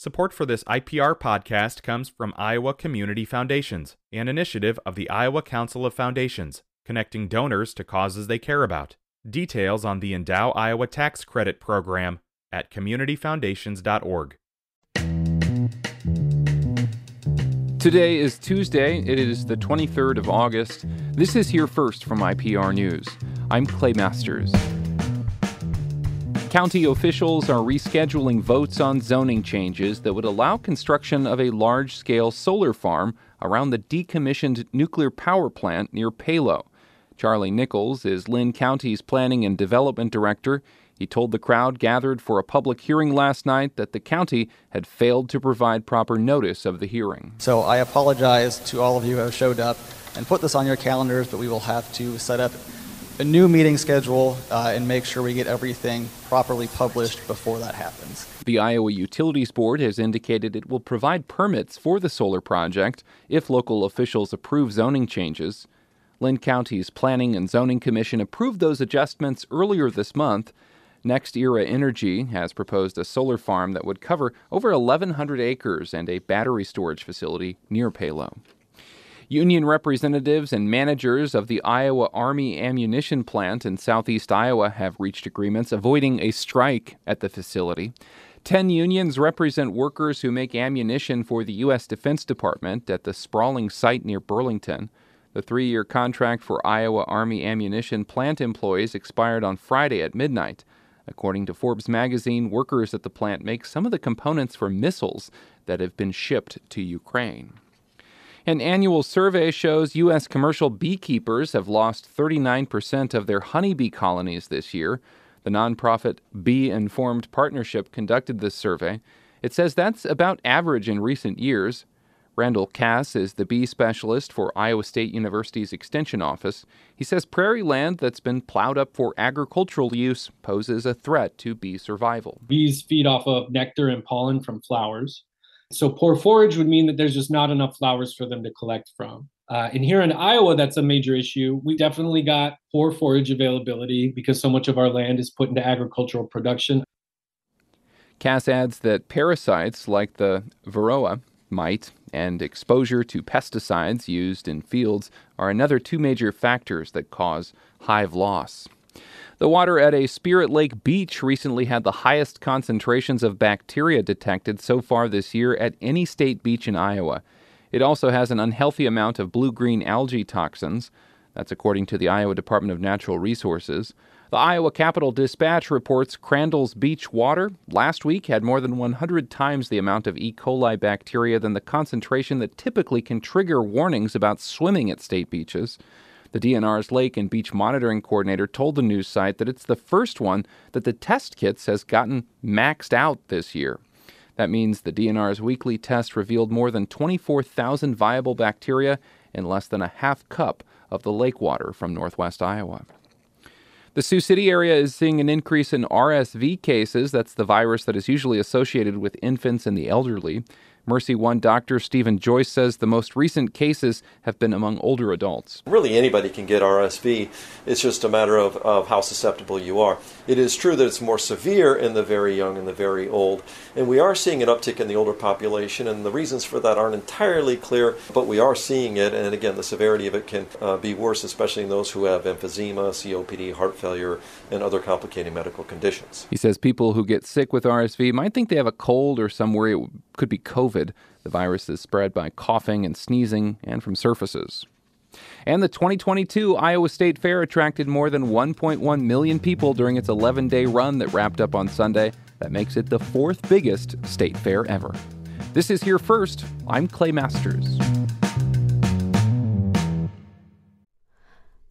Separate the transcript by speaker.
Speaker 1: Support for this IPR podcast comes from Iowa Community Foundations, an initiative of the Iowa Council of Foundations, connecting donors to causes they care about. Details on the Endow Iowa Tax Credit Program at communityfoundations.org.
Speaker 2: Today is Tuesday. It is the 23rd of August. This is Here First from IPR News. I'm Clay Masters. County officials are rescheduling votes on zoning changes that would allow construction of a large scale solar farm around the decommissioned nuclear power plant near Palo. Charlie Nichols is Linn County's Planning and Development Director. He told the crowd gathered for a public hearing last night that the county had failed to provide proper notice of the hearing.
Speaker 3: So I apologize to all of you who have showed up and put this on your calendars, but we will have to set up a new meeting schedule uh, and make sure we get everything properly published before that happens.
Speaker 2: The Iowa Utilities Board has indicated it will provide permits for the solar project if local officials approve zoning changes. Linn County's Planning and Zoning Commission approved those adjustments earlier this month. NextEra Energy has proposed a solar farm that would cover over 1,100 acres and a battery storage facility near Palo. Union representatives and managers of the Iowa Army ammunition plant in southeast Iowa have reached agreements avoiding a strike at the facility. Ten unions represent workers who make ammunition for the U.S. Defense Department at the sprawling site near Burlington. The three year contract for Iowa Army ammunition plant employees expired on Friday at midnight. According to Forbes magazine, workers at the plant make some of the components for missiles that have been shipped to Ukraine. An annual survey shows U.S. commercial beekeepers have lost 39% of their honeybee colonies this year. The nonprofit Bee Informed Partnership conducted this survey. It says that's about average in recent years. Randall Cass is the bee specialist for Iowa State University's Extension Office. He says prairie land that's been plowed up for agricultural use poses a threat to bee survival.
Speaker 4: Bees feed off of nectar and pollen from flowers. So poor forage would mean that there's just not enough flowers for them to collect from. Uh, and here in Iowa, that's a major issue. We definitely got poor forage availability because so much of our land is put into agricultural production.
Speaker 2: Cass adds that parasites like the varroa mite and exposure to pesticides used in fields are another two major factors that cause hive loss. The water at a Spirit Lake beach recently had the highest concentrations of bacteria detected so far this year at any state beach in Iowa. It also has an unhealthy amount of blue green algae toxins. That's according to the Iowa Department of Natural Resources. The Iowa Capital Dispatch reports Crandall's beach water last week had more than 100 times the amount of E. coli bacteria than the concentration that typically can trigger warnings about swimming at state beaches. The DNR's Lake and Beach Monitoring Coordinator told the news site that it's the first one that the test kits has gotten maxed out this year. That means the DNR's weekly test revealed more than 24,000 viable bacteria in less than a half cup of the lake water from northwest Iowa. The Sioux City area is seeing an increase in RSV cases. That's the virus that is usually associated with infants and the elderly. MercyOne doctor Stephen Joyce says the most recent cases have been among older adults.
Speaker 5: Really, anybody can get RSV. It's just a matter of, of how susceptible you are. It is true that it's more severe in the very young and the very old, and we are seeing an uptick in the older population, and the reasons for that aren't entirely clear, but we are seeing it, and again, the severity of it can uh, be worse, especially in those who have emphysema, COPD, heart failure, and other complicating medical conditions.
Speaker 2: He says people who get sick with RSV might think they have a cold or some it could be COVID. The virus is spread by coughing and sneezing and from surfaces. And the 2022 Iowa State Fair attracted more than 1.1 million people during its 11 day run that wrapped up on Sunday. That makes it the fourth biggest state fair ever. This is Here First. I'm Clay Masters.